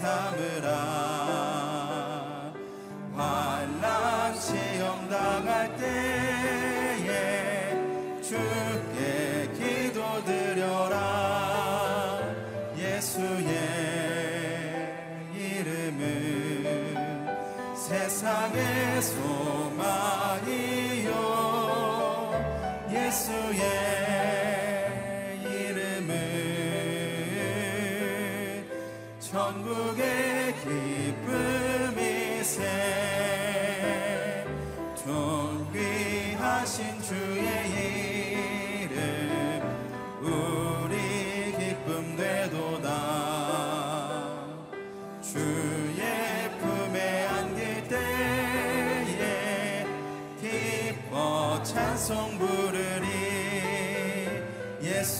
삼으라 환란 시험 당할 때에 주께 기도드려라. 예수의 이름은 세상의 소망이요. 예수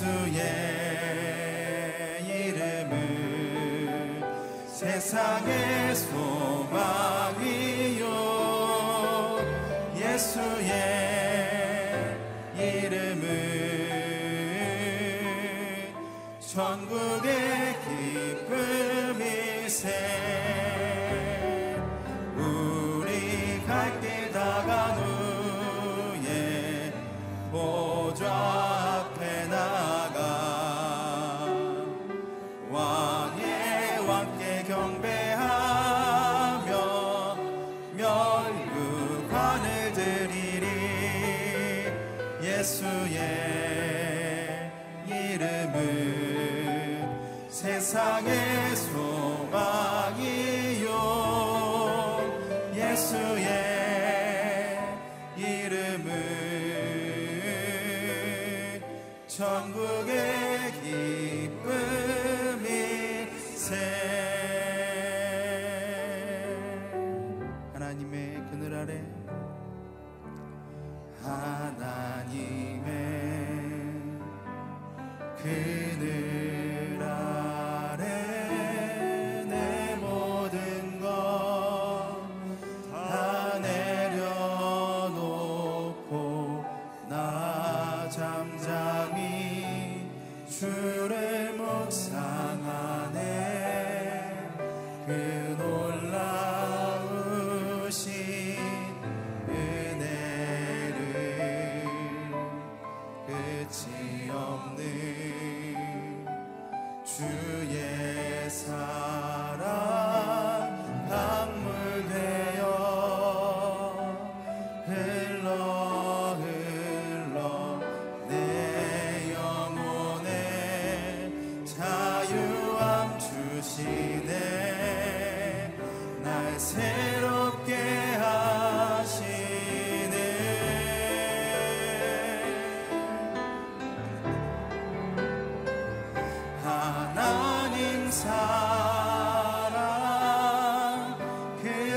예수의 이름은 세상의 소망이요. 예수의 이름은 천국의 그늘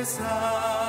desire.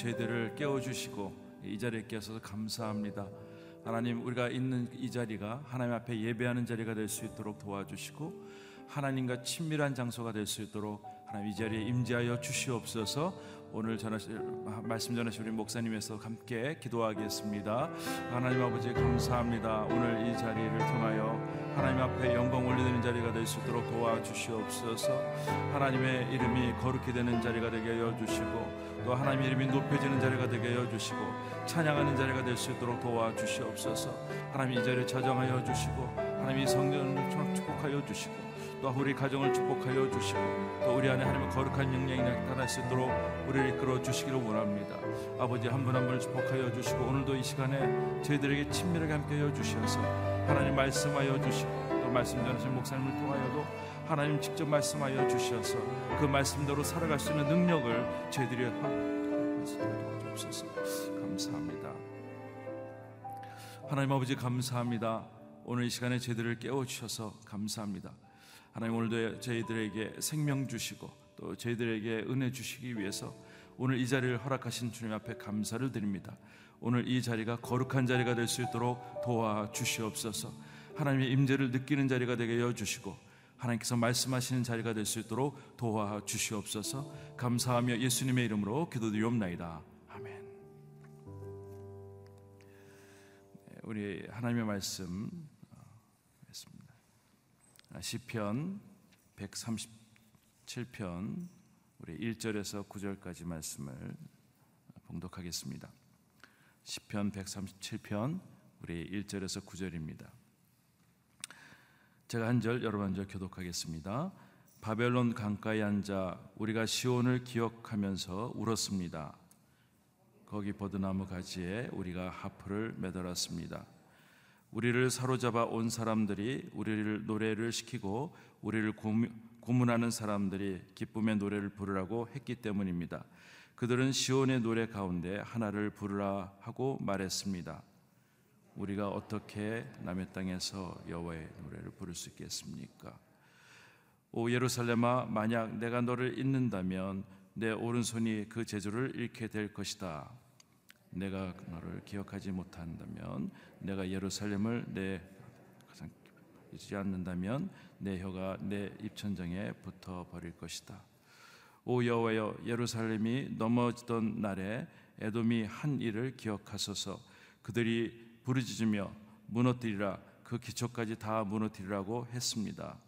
저희들을 깨워주시고 이 자리에 깨워서 감사합니다. 하나님 우리가 있는 이 자리가 하나님 앞에 예배하는 자리가 될 수 있도록 도와주시고 하나님과 친밀한 장소가 될 수 있도록 하나님 이 자리에 임재하여 주시옵소서. 오늘 전하실 말씀 전하신 우리 목사님에서 함께 기도하겠습니다. 하나님 아버지 감사합니다. 오늘 이 자리를 통하여 하나님 앞에 영광 올리는 자리가 될 수 있도록 도와주시옵소서. 하나님의 이름이 거룩히 되는 자리가 되게 하여 주시고 또 하나님의 이름이 높여지는 자리가 되게 하여 주시고 찬양하는 자리가 될 수 있도록 도와주시옵소서. 하나님 이 자리에 자정하여 주시고 하나님 이 성전을 축복하여 주시고 또 우리 가정을 축복하여 주시고 또 우리 안에 하나님의 거룩한 영향이 나타날 수 있도록 우리를 이끌어 주시기를 원합니다. 아버지 한 분 한 분을 축복하여 주시고 오늘도 이 시간에 저희들에게 친밀하게 함께하여 주셔서 하나님 말씀하여 주시고 또 말씀 전하신 목사님을 통하여도 하나님 직접 말씀하여 주셔서 그 말씀대로 살아갈 수 있는 능력을 저희들이 도와주옵소서 감사합니다. 하나님 아버지 감사합니다. 오늘 이 시간에 저희들을 깨워 주셔서 감사합니다. 하나님 오늘도 저희들에게 생명 주시고 또 저희들에게 은혜 주시기 위해서 오늘 이 자리를 허락하신 주님 앞에 감사를 드립니다. 오늘 이 자리가 거룩한 자리가 될 수 있도록 도와 주시옵소서. 하나님의 임재를 느끼는 자리가 되게 여 주시고 하나님께서 말씀하시는 자리가 될 수 있도록 도와 주시옵소서. 감사하며 예수님의 이름으로 기도드리옵나이다. 아멘. 네, 우리 하나님의 말씀 시편 137편 우리 1절에서 9절까지 말씀을 봉독하겠습니다. 시편 137편 우리 1절에서 9절입니다. 제가 한 절 여러분 한 절 교독하겠습니다. 바벨론 강가에 앉아 우리가 시온을 기억하면서 울었습니다. 거기 버드나무 가지에 우리가 하프를 매달았습니다. 우리를 사로잡아 온 사람들이 우리를 노래를 시키고 우리를 고문하는 사람들이 기쁨의 노래를 부르라고 했기 때문입니다. 그들은 시온의 노래 가운데 하나를 부르라 하고 말했습니다. 우리가 어떻게 남의 땅에서 여호와의 노래를 부를 수 있겠습니까? 오 예루살렘아 만약 내가 너를 잊는다면 내 오른손이 그 제주를 잃게 될 것이다. 내가 너를 기억하지 못한다면 내가 예루살렘을 내 잊지 않는다면 내 혀가 내 입천장에 붙어 버릴 것이다. 오 여호와여 예루살렘이 넘어지던 날에 에돔이 한 일을 기억하소서 그들이 부르짖으며 무너뜨리라 그 기초까지 다 무너뜨리라고 했습니다.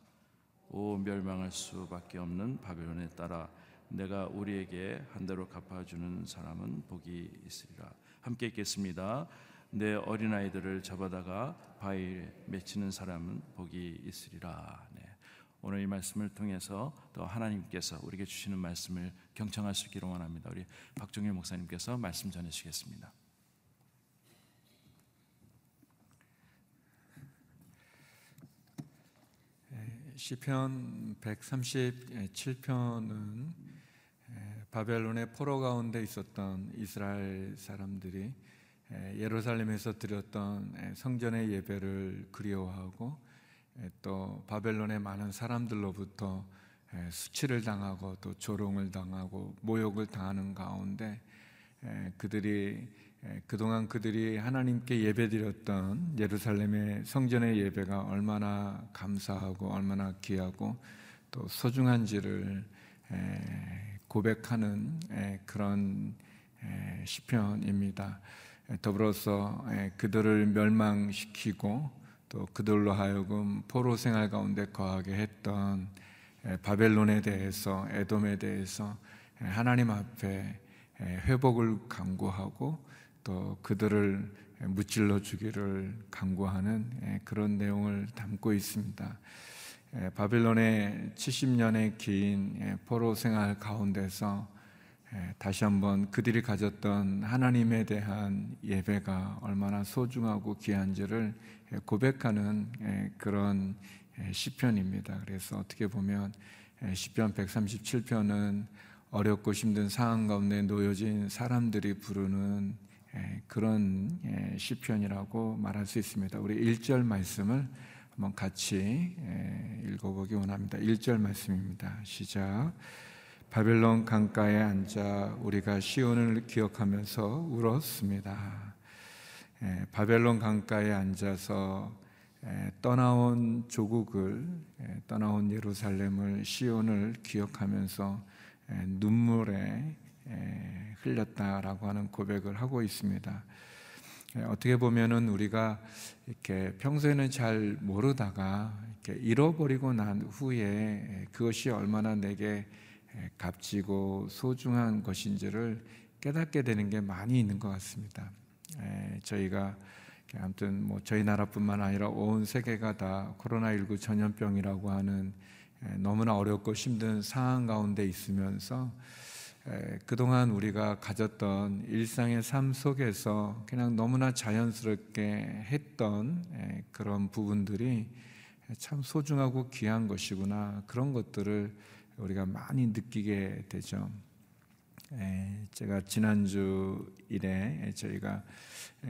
오 멸망할 수밖에 없는 바벨론에 따라 내가 우리에게 한 대로 갚아주는 사람은 복이 있으리라. 함께 읽겠습니다. 내 어린 아이들을 잡아다가 바위에 맺히는 사람은 복이 있으리라. 네. 오늘 이 말씀을 통해서 또 하나님께서 우리에게 주시는 말씀을 경청할 수 있기를 원합니다. 우리 박종일 목사님께서 말씀 전해 주시겠습니다. 시편 137편은 바벨론의 포로 가운데 있었던 이스라엘 사람들이 예루살렘에서 드렸던 성전의 예배를 그리워하고 또 바벨론의 많은 사람들로부터 수치를 당하고 또 조롱을 당하고 모욕을 당하는 가운데 그들이 그동안 그들이 하나님께 예배드렸던 예루살렘의 성전의 예배가 얼마나 감사하고 얼마나 귀하고 또 소중한지를 고백하는 그런 시편입니다. 더불어서 그들을 멸망시키고 또 그들로 하여금 포로 생활 가운데 거하게 했던 바벨론에 대해서 에돔에 대해서 하나님 앞에 회복을 강구하고 또 그들을 무찔러 주기를 강구하는 그런 내용을 담고 있습니다. 예, 바빌론의 70년의 긴 예, 포로 생활 가운데서 예, 다시 한번 그들이 가졌던 하나님에 대한 예배가 얼마나 소중하고 귀한지를 고백하는 그런 시편입니다. 그래서 어떻게 보면 시편 137편은 어렵고 힘든 상황 가운데 놓여진 사람들이 부르는 그런 시편이라고 말할 수 있습니다. 우리 1절 말씀을 한번 같이 읽어보기 원합니다. 1절 말씀입니다. 시작. 바벨론 강가에 앉아 우리가 시온을 기억하면서 울었습니다. 에, 바벨론 강가에 앉아서 에, 떠나온 조국을 에, 떠나온 예루살렘을 시온을 기억하면서 에, 눈물에 에, 흘렸다라고 하는 고백을 하고 있습니다. 에, 어떻게 보면은 우리가 이렇게 평소에는 잘 모르다가 이렇게 잃어버리고 난 후에 에, 그것이 얼마나 내게 에, 값지고 소중한 것인지를 깨닫게 되는 게 많이 있는 것 같습니다. 에, 저희가 아무튼 뭐 저희 나라뿐만 아니라 온 세계가 다 코로나19 전염병이라고 하는 에, 너무나 어렵고 힘든 상황 가운데 있으면서 에, 그동안 우리가 가졌던 일상의 삶 속에서 그냥 너무나 자연스럽게 했던 에, 그런 부분들이 참 소중하고 귀한 것이구나 그런 것들을 우리가 많이 느끼게 되죠. 에, 제가 지난주 일에 저희가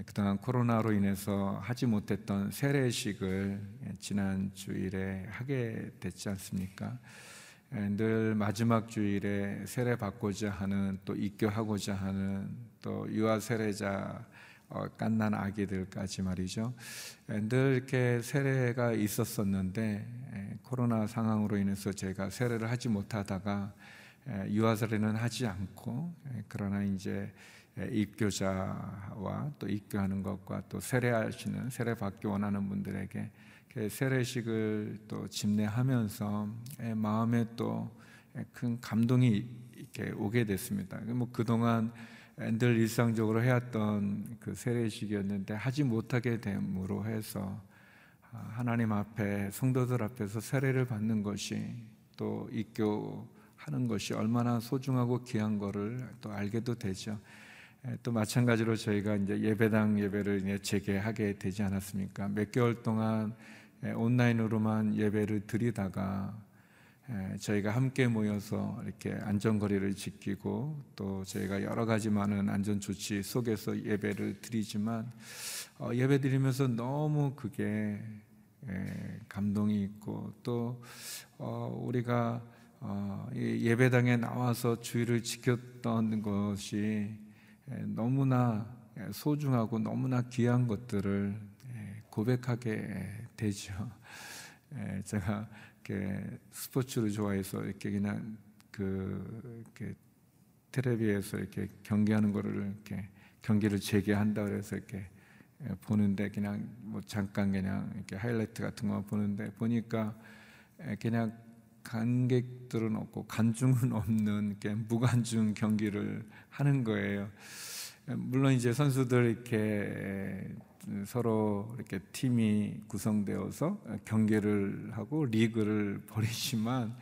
그동안 코로나로 인해서 하지 못했던 세례식을 지난 주일에 하게 됐지 않습니까? 늘 마지막 주일에 세례 받고자 하는 또 입교하고자 하는 또 유아 세례자 어, 깐난 아기들까지 말이죠. 늘 이렇게 세례가 있었었는데 코로나 상황으로 인해서 제가 세례를 하지 못하다가 유아 세례는 하지 않고 그러나 이제 입교자와 또 입교하는 것과 또 세례하시는 세례 받기 원하는 분들에게 세례식을 또 집례하면서 마음에 또 큰 감동이 이렇게 오게 됐습니다. 뭐 그동안 늘 일상적으로 해왔던 그 세례식이었는데 하지 못하게 됨으로 해서 하나님 앞에 성도들 앞에서 세례를 받는 것이 또 입교하는 것이 얼마나 소중하고 귀한 거를 또 알게도 되죠. 또 마찬가지로 저희가 이제 예배당 예배를 이제 재개하게 되지 않았습니까? 몇 개월 동안 온라인으로만 예배를 드리다가 저희가 함께 모여서 이렇게 안전거리를 지키고 또 저희가 여러 가지 많은 안전 조치 속에서 예배를 드리지만 어, 예배 드리면서 너무 그게 감동이 있고 또 어, 우리가 어, 예배당에 나와서 주의를 지켰던 것이 너무나 소중하고 너무나 귀한 것들을 고백하게 되죠. 제가 이렇게 스포츠를 좋아해서 이렇게 그냥 그 이렇게 텔레비에서 이렇게 경기하는 거를 이렇게 경기를 재개한다 그래서 이렇게 보는데 그냥 뭐 잠깐 그냥 이렇게 하이라이트 같은 거 보는데 보니까 그냥 관객들은 없고 관중은 없는 무관중 경기를 하는 거예요. 물론 이제 선수들 이렇게 서로 이렇게 팀이 구성되어서 경기를 하고 리그를 벌이지만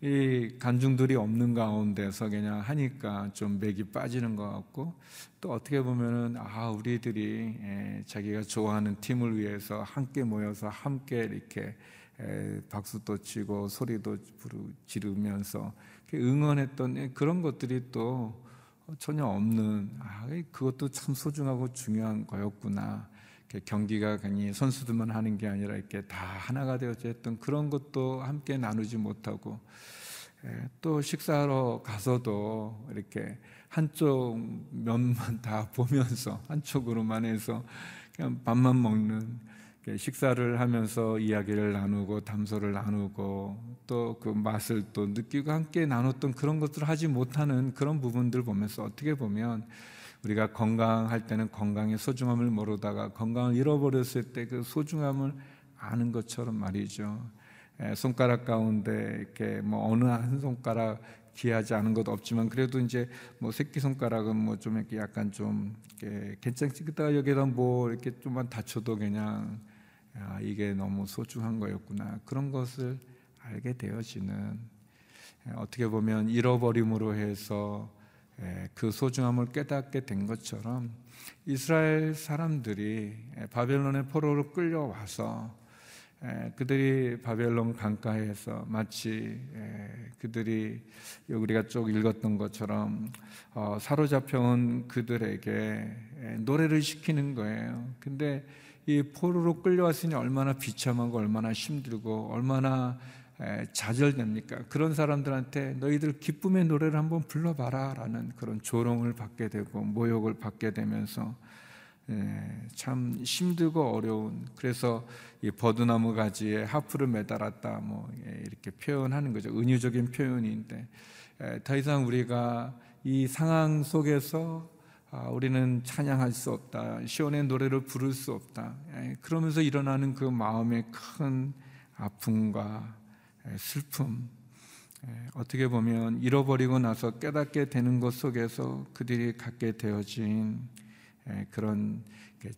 이 관중들이 없는 가운데서 그냥 하니까 좀 맥이 빠지는 것 같고 또 어떻게 보면은 아 우리들이 자기가 좋아하는 팀을 위해서 함께 모여서 함께 이렇게 박수도 치고 소리도 지르면서 응원했던 그런 것들이 또 전혀 없는 아 그것도 참 소중하고 중요한 거였구나. 경기가 괜히 선수들만 하는 게 아니라 이렇게 다 하나가 되어져 했던 그런 것도 함께 나누지 못하고 또 식사하러 가서도 이렇게 한쪽 면만 다 보면서 한쪽으로만 해서 그냥 밥만 먹는 식사를 하면서 이야기를 나누고 담소를 나누고 또 그 맛을 또 느끼고 함께 나눴던 그런 것들을 하지 못하는 그런 부분들 보면서 어떻게 보면 우리가 건강할 때는 건강의 소중함을 모르다가 건강을 잃어버렸을 때 그 소중함을 아는 것처럼 말이죠. 손가락 가운데 이렇게 뭐 어느 한 손가락 귀하지 않은 것도 없지만 그래도 이제 뭐 새끼 손가락은 뭐 좀 이렇게 약간 좀 괜찮지 그다가 여기다 뭐 이렇게 좀만 다쳐도 그냥 야, 이게 너무 소중한 거였구나. 그런 것을 알게 되어지는 어떻게 보면 잃어버림으로 해서 그 소중함을 깨닫게 된 것처럼 이스라엘 사람들이 바벨론의 포로로 끌려와서 그들이 바벨론 강가에서 마치 그들이 우리가 쭉 읽었던 것처럼 어, 사로잡혀온 그들에게 노래를 시키는 거예요. 근데 이 포로로 끌려왔으니 얼마나 비참하고 얼마나 힘들고 얼마나 좌절됩니까? 그런 사람들한테 너희들 기쁨의 노래를 한번 불러봐라 라는 그런 조롱을 받게 되고 모욕을 받게 되면서 예, 참 힘들고 어려운 그래서 이 버드나무 가지에 하프를 매달았다 뭐 예, 이렇게 표현하는 거죠 은유적인 표현인데 예, 더 이상 우리가 이 상황 속에서 아, 우리는 찬양할 수 없다 시온의 노래를 부를 수 없다 예, 그러면서 일어나는 그 마음의 큰 아픔과 예, 슬픔 예, 어떻게 보면 잃어버리고 나서 깨닫게 되는 것 속에서 그들이 갖게 되어진 예, 그런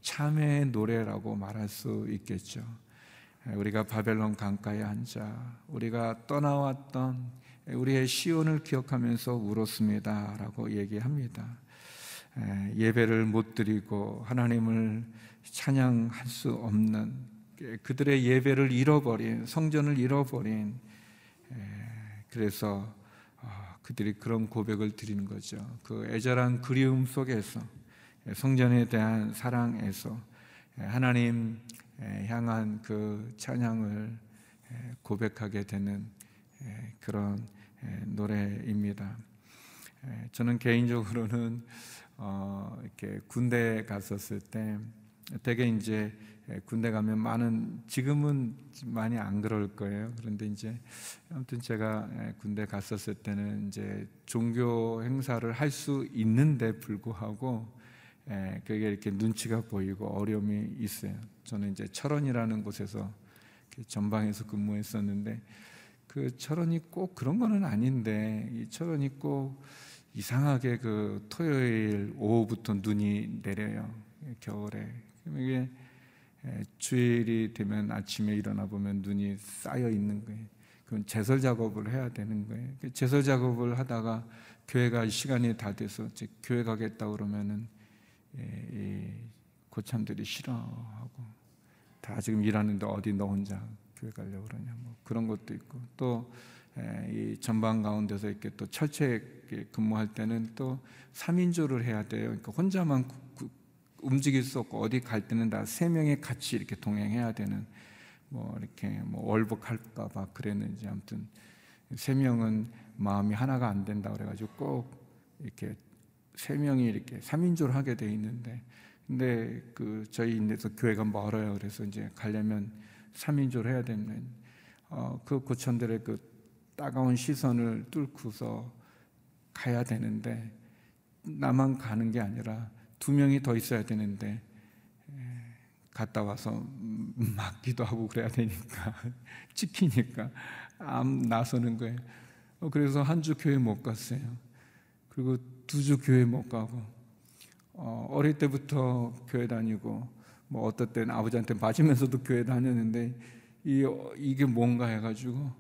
참회의 노래라고 말할 수 있겠죠. 예, 우리가 바벨론 강가에 앉아 우리가 떠나왔던 우리의 시온을 기억하면서 울었습니다라고 얘기합니다. 예배를 못 드리고 하나님을 찬양할 수 없는 그들의 예배를 잃어버린 성전을 잃어버린 그래서 아, 그들이 그런 고백을 드리는 거죠. 그 애절한 그리움 속에서 성전에 대한 사랑에서 하나님 향한 그 찬양을 고백하게 되는 그런 노래입니다. 저는 개인적으로는 어, 이렇게 군대 갔었을 때 되게 이제 예, 군대 가면 많은 지금은 많이 안 그럴 거예요. 그런데 이제 아무튼 제가 예, 군대 갔었을 때는 이제 종교 행사를 할 수 있는데 불구하고 예, 그게 이렇게 눈치가 보이고 어려움이 있어요. 저는 이제 철원이라는 곳에서 전방에서 근무했었는데 그 철원이 꼭 그런 거는 아닌데 이 철원이 꼭 이상하게 그 토요일 오후부터 눈이 내려요. 겨울에. 이게 예, 주일이 되면 아침에 일어나 보면 눈이 쌓여 있는 거예요. 그럼 제설 작업을 해야 되는 거예요. 그 제설 작업을 하다가 교회 갈 시간이 다 돼서 교회 가겠다 그러면은 예, 고참들이 싫어하고 다 지금 일하는데 어디 너 혼자 교회 가려고 그러냐 뭐 그런 것도 있고 또이 예, 전방 가운데서 이렇게 또 철책 근무할 때는 또 3인조를 해야 돼요. 그러니까 혼자만 움직일 수 없고 어디 갈 때는 다 세 명이 같이 이렇게 동행해야 되는 뭐 이렇게 뭐 월복할까 봐 그랬는지 아무튼 세 명은 마음이 하나가 안 된다 그래가지고 꼭 이렇게 세 명이 이렇게 3인조를 하게 돼 있는데 근데 그 저희 인데서 교회가 멀어요. 그래서 이제 가려면 3인조를 해야 되는 어, 그 고천들의 그 따가운 시선을 뚫고서 가야 되는데 나만 가는 게 아니라 두 명이 더 있어야 되는데 갔다 와서 맞기도 하고 그래야 되니까 찍히니까 암 나서는 거예요. 어, 그래서 한 주 교회 못 갔어요. 그리고 두 주 교회 못 가고 어, 어릴 때부터 교회 다니고 뭐 어떨 때는 아버지한테 맞으면서도 교회 다녔는데 이, 이게 뭔가 해가지고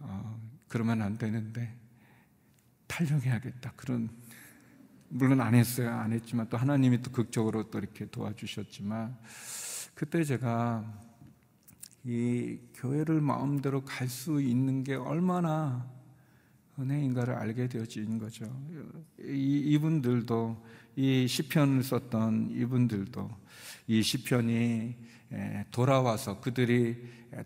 어, 그러면 안 되는데 탈령해야겠다 그런 물론 안 했어요. 안 했지만 또 하나님이 또 극적으로 또 이렇게 도와주셨지만 그때 제가 이 교회를 마음대로 갈 수 있는 게 얼마나 은혜인가를 알게 되어진 거죠. 이, 이분들도 이 시편을 썼던 이분들도 이 시편이 돌아와서 그들이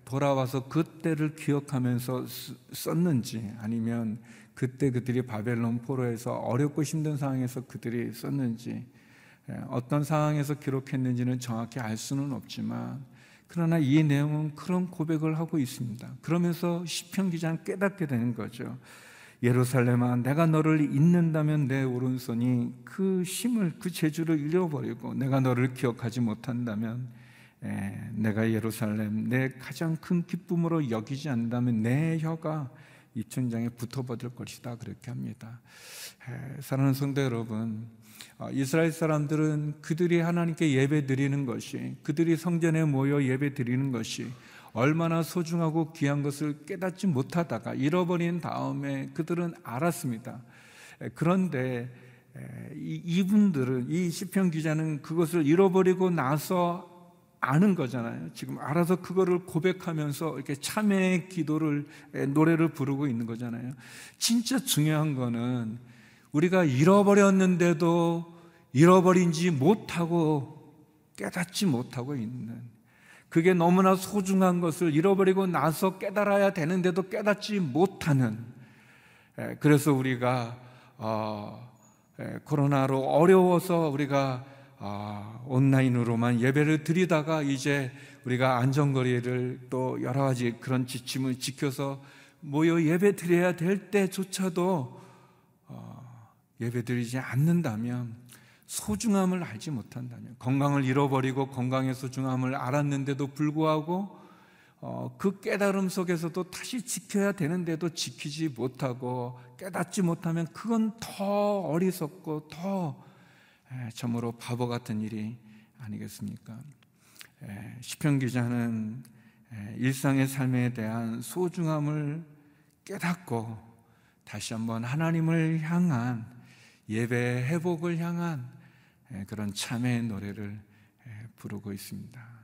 돌아와서 그때를 기억하면서 썼는지 아니면 그때 그들이 바벨론 포로에서 어렵고 힘든 상황에서 그들이 썼는지 예, 어떤 상황에서 기록했는지는 정확히 알 수는 없지만 그러나 이 내용은 그런 고백을 하고 있습니다. 그러면서 시편 기자는 깨닫게 되는 거죠. 예루살렘아 내가 너를 잊는다면 내 오른손이 그 힘을 그 재주를 잃어버리고 내가 너를 기억하지 못한다면 에, 예, 내가 예루살렘 내 가장 큰 기쁨으로 여기지 않는다면 내 혀가 입천장에 붙어버릴 것이다 그렇게 합니다. 사랑하는 성도 여러분, 어, 이스라엘 사람들은 그들이 하나님께 예배 드리는 것이 그들이 성전에 모여 예배 드리는 것이 얼마나 소중하고 귀한 것을 깨닫지 못하다가 잃어버린 다음에 그들은 알았습니다. 그런데 이분들은 이 시편 기자는 그것을 잃어버리고 나서 아는 거잖아요. 지금 알아서 그거를 고백하면서 이렇게 참회의 기도를 노래를 부르고 있는 거잖아요. 진짜 중요한 거는 우리가 잃어버렸는데도 잃어버린지 못하고 깨닫지 못하고 있는 그게 너무나 소중한 것을 잃어버리고 나서 깨달아야 되는데도 깨닫지 못하는 그래서 우리가 어, 코로나로 어려워서 우리가 아, 온라인으로만 예배를 드리다가 이제 우리가 안전거리를 또 여러 가지 그런 지침을 지켜서 모여 예배 드려야 될 때조차도 어, 예배 드리지 않는다면 소중함을 알지 못한다면 건강을 잃어버리고 건강의 소중함을 알았는데도 불구하고 어, 그 깨달음 속에서도 다시 지켜야 되는데도 지키지 못하고 깨닫지 못하면 그건 더 어리석고 더 에, 참으로 바보 같은 일이 아니겠습니까? 에, 시편 기자는 에, 일상의 삶에 대한 소중함을 깨닫고 다시 한번 하나님을 향한 예배 회복을 향한 에, 그런 참회의 노래를 에, 부르고 있습니다.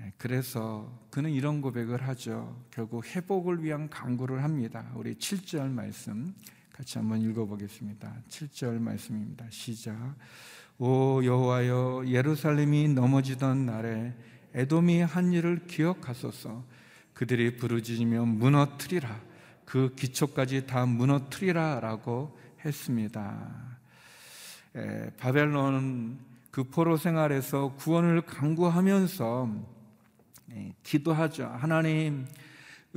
예, 그래서 그는 이런 고백을 하죠. 결국 회복을 위한 강구를 합니다. 우리 7절 말씀 같이 한번 읽어보겠습니다. 7절 말씀입니다. 시작. 오 여호와여 예루살렘이 넘어지던 날에 에돔이 한 일을 기억하소서. 그들이 부르짖으며 무너뜨리라. 그 기초까지 다 무너뜨리라라고 했습니다. 에, 예, 바벨론 그 포로 생활에서 구원을 강구하면서 예, 기도하죠. 하나님,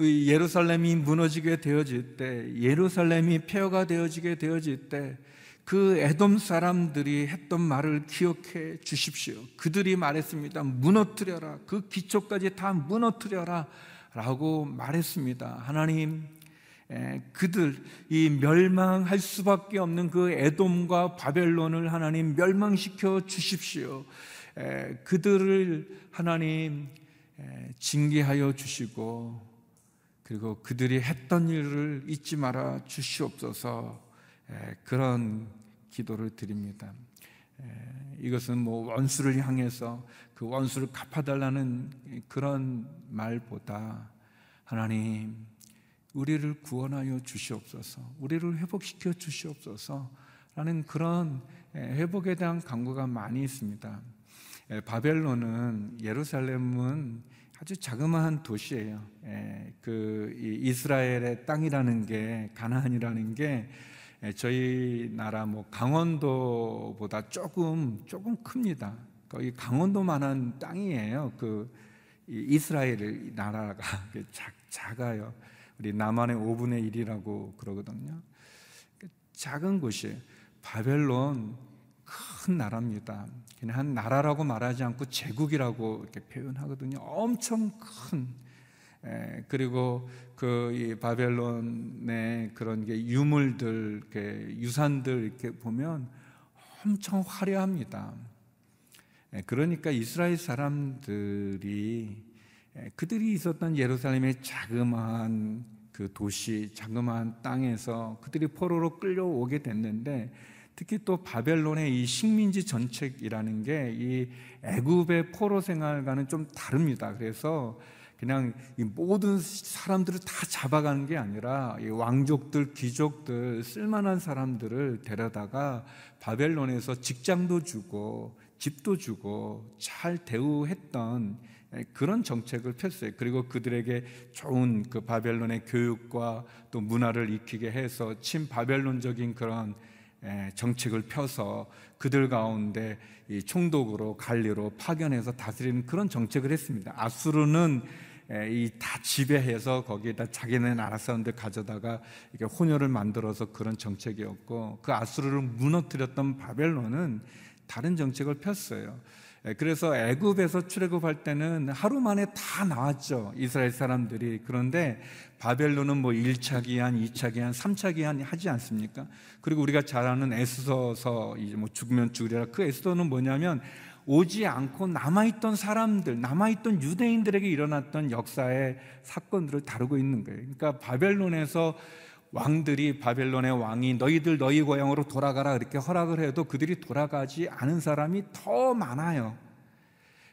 예루살렘이 무너지게 되어질 때, 예루살렘이 폐허가 되어지게 되어질 때, 그 에돔 사람들이 했던 말을 기억해 주십시오. 그들이 말했습니다. 무너뜨려라. 그 기초까지 다 무너뜨려라. 라고 말했습니다. 하나님, 예, 그들, 이 멸망할 수밖에 없는 그 에돔과 바벨론을 하나님 멸망시켜 주십시오. 예, 그들을 하나님 징계하여 주시고 그리고 그들이 했던 일을 잊지 말아 주시옵소서 그런 기도를 드립니다. 이것은 뭐 원수를 향해서 그 원수를 갚아달라는 그런 말보다 하나님 우리를 구원하여 주시옵소서, 우리를 회복시켜 주시옵소서 라는 그런 회복에 대한 강구가 많이 있습니다. 예, 바벨론은 예루살렘은 아주 자그마한 도시예요. 예, 그 이스라엘의 땅이라는 게 가나안이라는 게 예, 저희 나라 뭐 강원도보다 조금 조금 큽니다. 거의 강원도만한 땅이에요. 그 이스라엘 나라가 작아요. 우리 남한의 5분의 1이라고 그러거든요. 그 작은 곳이에요. 바벨론 큰 나라입니다. 한 나라라고 말하지 않고 제국이라고 이렇게 표현하거든요. 엄청 큰 에, 그리고 그 바벨론의 그런 게 유물들, 이렇게 유산들 이렇게 보면 엄청 화려합니다. 에, 그러니까 이스라엘 사람들이 에, 그들이 있었던 예루살렘의 자그마한 그 도시, 자그마한 땅에서 그들이 포로로 끌려오게 됐는데 특히 또 바벨론의 이 식민지 정책이라는 게 이 애굽의 포로 생활과는 좀 다릅니다. 그래서 그냥 이 모든 사람들을 다 잡아가는 게 아니라 이 왕족들, 귀족들, 쓸만한 사람들을 데려다가 바벨론에서 직장도 주고 집도 주고 잘 대우했던 그런 정책을 폈어요. 그리고 그들에게 좋은 그 바벨론의 교육과 또 문화를 익히게 해서 친 바벨론적인 그런 정책을 펴서 그들 가운데 총독으로 관리로 파견해서 다스리는 그런 정책을 했습니다. 아수르는 이 다 지배해서 거기에다 자기네 나라 사람들 가져다가 이렇게 혼혈을 만들어서 그런 정책이었고 그 아수르를 무너뜨렸던 바벨론은 다른 정책을 폈어요. 예, 그래서 애굽에서 출애굽할 때는 하루 만에 다 나왔죠. 이스라엘 사람들이. 그런데 바벨론은 뭐 1차 기한, 2차 기한, 3차 기한 하지 않습니까? 그리고 우리가 잘 아는 에스더서 이제 뭐 죽으면 죽으리라. 그 에스더는 뭐냐면 오지 않고 남아있던 사람들, 남아있던 유대인들에게 일어났던 역사의 사건들을 다루고 있는 거예요. 그러니까 바벨론에서 왕들이 바벨론의 왕이 너희들 너희 고향으로 돌아가라 이렇게 허락을 해도 그들이 돌아가지 않은 사람이 더 많아요.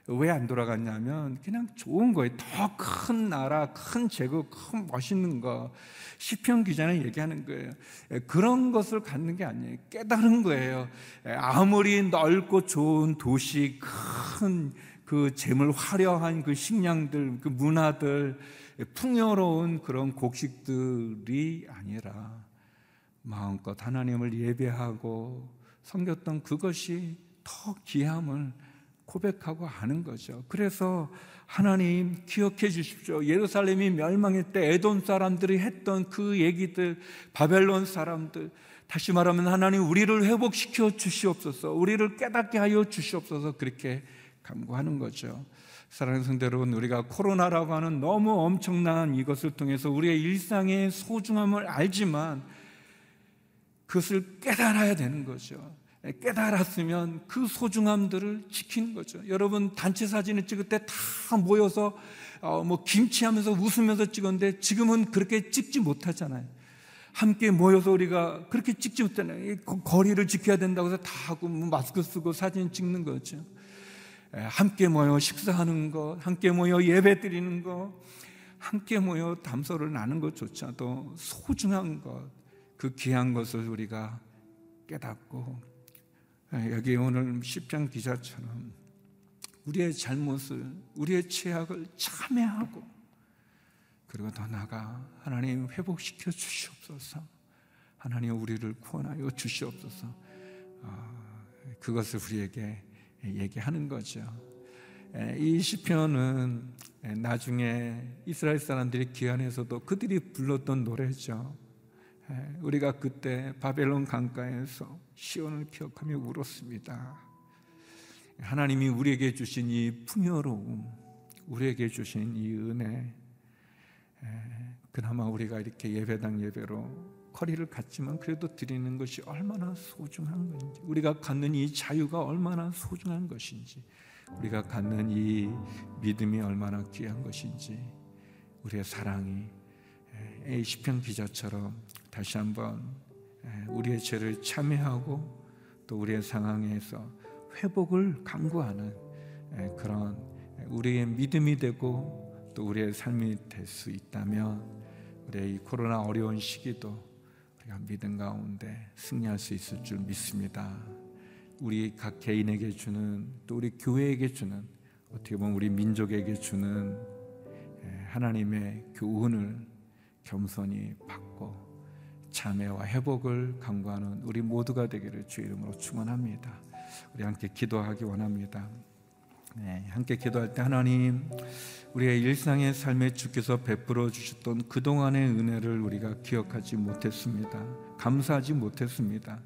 왜 안 돌아갔냐면 그냥 좋은 거예요. 더 큰 나라, 큰 제국, 큰 멋있는 거. 시편 기자는 얘기하는 거예요. 그런 것을 갖는 게 아니에요. 깨달은 거예요. 아무리 넓고 좋은 도시, 큰 그 재물 화려한 그 식량들, 그 문화들, 풍요로운 그런 곡식들이 아니라 마음껏 하나님을 예배하고 섬겼던 그것이 더 귀함을 고백하고 하는 거죠. 그래서 하나님 기억해 주십시오. 예루살렘이 멸망할 때 에돔 사람들이 했던 그 얘기들, 바벨론 사람들, 다시 말하면 하나님 우리를 회복시켜 주시옵소서, 우리를 깨닫게 하여 주시옵소서 그렇게 간구하는 거죠. 사랑하는 성대 여러분, 우리가 코로나라고 하는 너무 엄청난 이것을 통해서 우리의 일상의 소중함을 알지만 그것을 깨달아야 되는 거죠. 깨달았으면 그 소중함들을 지키는 거죠. 여러분 단체 사진을 찍을 때 다 모여서 어, 뭐 김치하면서 웃으면서 찍었는데 지금은 그렇게 찍지 못하잖아요. 함께 모여서 우리가 그렇게 찍지 못하잖아요. 거리를 지켜야 된다고 해서 다 하고 뭐 마스크 쓰고 사진 찍는 거죠. 함께 모여 식사하는 것, 함께 모여 예배 드리는 것, 함께 모여 담소를 나는 것조차도 소중한 것, 그 귀한 것을 우리가 깨닫고 예, 여기 오늘 십장 기자처럼 우리의 잘못을 우리의 죄악을 참회하고 그리고 더 나아가 하나님 회복시켜 주시옵소서. 하나님 우리를 구원하여 주시옵소서. 어, 그것을 우리에게 얘기하는 거죠 예, 이 시편은 나중에 이스라엘 사람들이 기안에서도 그들이 불렀던 노래죠 예, 우리가 그때 바벨론 강가에서 시온을 기억하며 울었습니다. 하나님이 우리에게 주신 이 풍요로움, 우리에게 주신 이 은혜, 예, 그나마 우리가 이렇게 예배당 예배로 거리를 갔지만 그래도 드리는 것이 얼마나 소중한 건지, 우리가 갖는 이 자유가 얼마나 소중한 것인지, 우리가 갖는 이 믿음이 얼마나 귀한 것인지, 우리의 사랑이 예, 시편 기자처럼 다시 한번 우리의 죄를 참회하고 또 우리의 상황에서 회복을 강구하는 그런 우리의 믿음이 되고 또 우리의 삶이 될 수 있다면 우리의 이 코로나 어려운 시기도 우리가 믿음 가운데 승리할 수 있을 줄 믿습니다. 우리 각 개인에게 주는 또 우리 교회에게 주는 어떻게 보면 우리 민족에게 주는 하나님의 교훈을 겸손히 받고 참회와 회복을 강구하는 우리 모두가 되기를 주 이름으로 축원합니다. 우리 함께 기도하기 원합니다. 네, 함께 기도할 때 하나님 우리의 일상의 삶에 주께서 베풀어 주셨던 그동안의 은혜를 우리가 기억하지 못했습니다. 감사하지 못했습니다.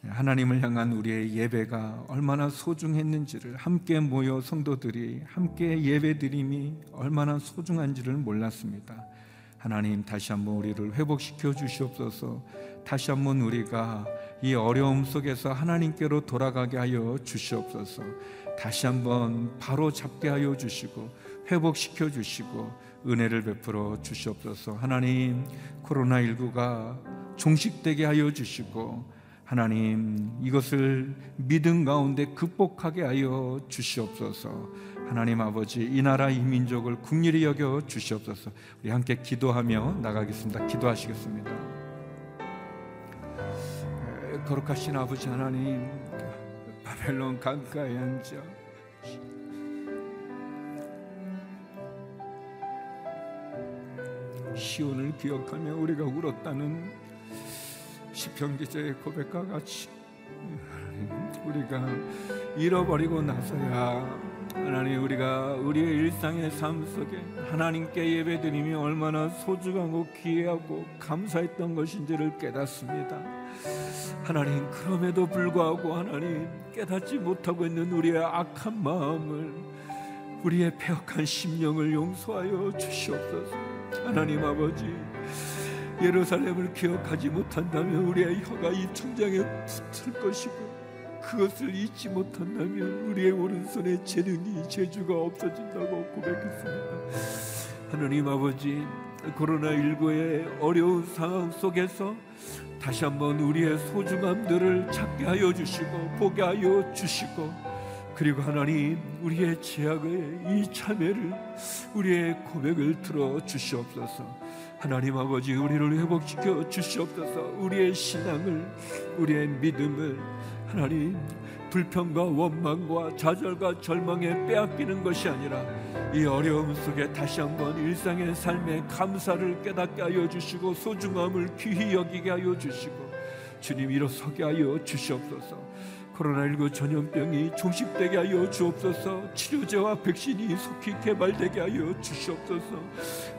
네, 하나님을 향한 우리의 예배가 얼마나 소중했는지를 함께 모여 성도들이 함께 예배드림이 얼마나 소중한지를 몰랐습니다. 하나님 다시 한번 우리를 회복시켜 주시옵소서. 다시 한번 우리가 이 어려움 속에서 하나님께로 돌아가게 하여 주시옵소서. 다시 한번 바로 잡게 하여 주시고 회복시켜 주시고 은혜를 베풀어 주시옵소서. 하나님 코로나19가 종식되게 하여 주시고 하나님 이것을 믿음 가운데 극복하게 하여 주시옵소서. 하나님 아버지 이 나라 이 민족을 국리히 여겨 주시옵소서. 우리 함께 기도하며 나가겠습니다. 기도하시겠습니다. 거룩하신 아버지 하나님 바벨론 강가에 앉아 시온을 기억하며 우리가 울었다는 시편 기자의 고백과 같이 우리가 잃어버리고 나서야 하나님 우리가 우리의 일상의 삶 속에 하나님께 예배드림이 얼마나 소중하고 귀하고 감사했던 것인지를 깨닫습니다. 하나님 그럼에도 불구하고 하나님 깨닫지 못하고 있는 우리의 악한 마음을 우리의 폐역한 심령을 용서하여 주시옵소서. 하나님 아버지 예루살렘을 기억하지 못한다면 우리의 혀가 이 천장에 붙을 것이고 그것을 잊지 못한다면 우리의 오른손에 재능이 재주가 없어진다고 고백했습니다. 하나님 아버지 코로나19의 어려운 상황 속에서 다시 한번 우리의 소중함들을 찾게 하여 주시고 보게 하여 주시고 그리고 하나님 우리의 제약의 이 참회를 우리의 고백을 들어 주시옵소서. 하나님 아버지 우리를 회복시켜 주시옵소서. 우리의 신앙을 우리의 믿음을 하나님 불평과 원망과 좌절과 절망에 빼앗기는 것이 아니라 이 어려움 속에 다시 한번 일상의 삶의 감사를 깨닫게 하여 주시고 소중함을 귀히 여기게 하여 주시고 주님 일어서게 하여 주시옵소서 코로나19 전염병이 종식되게 하여 주옵소서. 치료제와 백신이 속히 개발되게 하여 주시옵소서.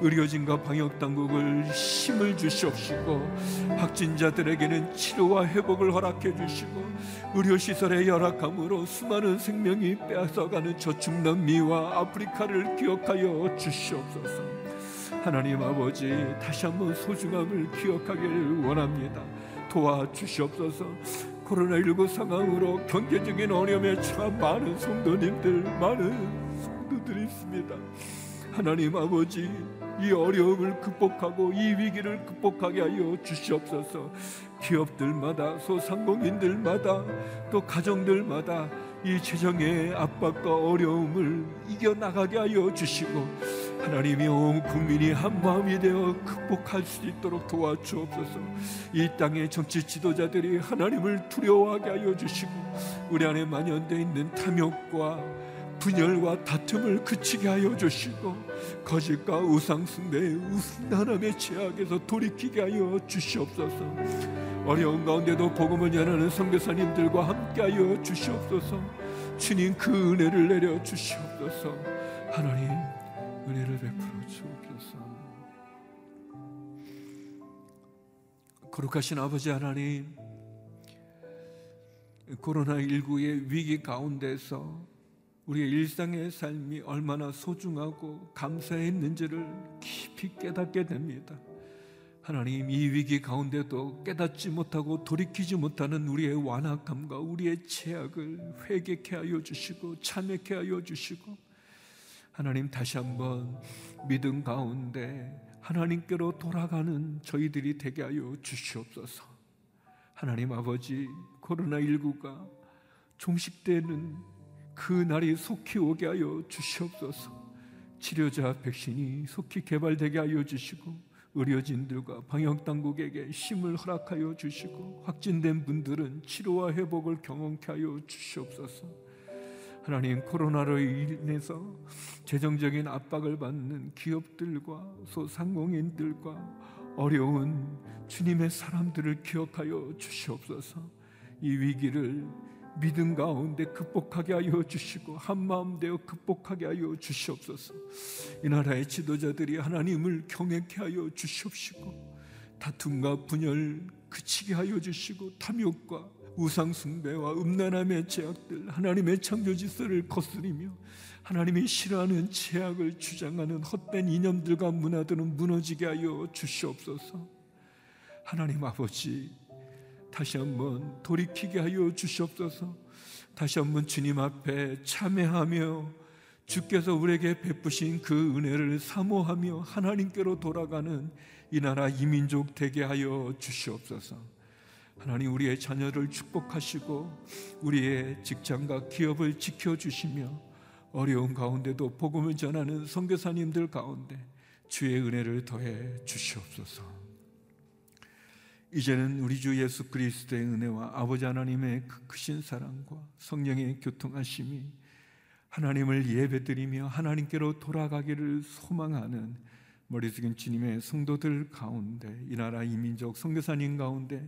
의료진과 방역당국을 힘을 주시옵시고 확진자들에게는 치료와 회복을 허락해 주시고 의료시설의 열악함으로 수많은 생명이 빼앗아가는 저축남미와 아프리카를 기억하여 주시옵소서. 하나님 아버지 다시 한번 소중함을 기억하기를 원합니다. 도와주시옵소서 코로나19 상황으로 경제적인 어려움에 처한 많은 성도님들 많은 성도들이 있습니다. 하나님 아버지 이 어려움을 극복하고 이 위기를 극복하게 하여 주시옵소서. 기업들마다 소상공인들마다 또 가정들마다 이 재정의 압박과 어려움을 이겨나가게 하여 주시고 하나님이 온 국민이 한 마음이 되어 극복할 수 있도록 도와주옵소서. 이 땅의 정치 지도자들이 하나님을 두려워하게 하여 주시고 우리 안에 만연되어 있는 탐욕과 분열과 다툼을 그치게 하여 주시고 거짓과 우상 숭배 우상단함의 죄악에서 돌이키게 하여 주시옵소서. 어려운 가운데도 복음을 전하는 선교사님들과 함께하여 주시옵소서. 주님 그 은혜를 내려 주시옵소서. 하나님 거룩하신 아버지 하나님 코로나19의 위기 가운데서 우리의 일상의 삶이 얼마나 소중하고 감사했는지를 깊이 깨닫게 됩니다. 하나님 이 위기 가운데도 깨닫지 못하고 돌이키지 못하는 우리의 완악함과 우리의 죄악을 회개케 하여 주시고 참회케 하여 주시고 하나님 다시 한번 믿음 가운데 하나님께로 돌아가는 저희들이 되게 하여 주시옵소서. 하나님 아버지 코로나19가 종식되는 그 날이 속히 오게 하여 주시옵소서. 치료자 백신이 속히 개발되게 하여 주시고 의료진들과 방역 당국에게 힘을 허락하여 주시고 확진된 분들은 치료와 회복을 경험케 하여 주시옵소서. 하나님 코로나로 인해서 재정적인 압박을 받는 기업들과 소상공인들과 어려운 주님의 사람들을 기억하여 주시옵소서. 이 위기를 믿음 가운데 극복하게 하여 주시고 한 마음 되어 극복하게 하여 주시옵소서. 이 나라의 지도자들이 하나님을 경외케 하여 주시옵시고 다툼과 분열 그치게 하여 주시고 탐욕과 우상 숭배와 음란함의 죄악들 하나님의 창조 질서를 거스리며 하나님이 싫어하는 죄악을 주장하는 헛된 이념들과 문화들은 무너지게 하여 주시옵소서. 하나님 아버지 다시 한번 돌이키게 하여 주시옵소서. 다시 한번 주님 앞에 참회하며 주께서 우리에게 베푸신 그 은혜를 사모하며 하나님께로 돌아가는 이 나라 이민족 되게 하여 주시옵소서. 하나님 우리의 자녀를 축복하시고 우리의 직장과 기업을 지켜 주시며 어려운 가운데도 복음을 전하는 선교사님들 가운데 주의 은혜를 더해 주시옵소서. 이제는 우리 주 예수 그리스도의 은혜와 아버지 하나님의 그 크신 사랑과 성령의 교통하심이 하나님을 예배드리며 하나님께로 돌아가기를 소망하는 머리 숙인 주님의 성도들 가운데 이 나라 이민족 선교사님 가운데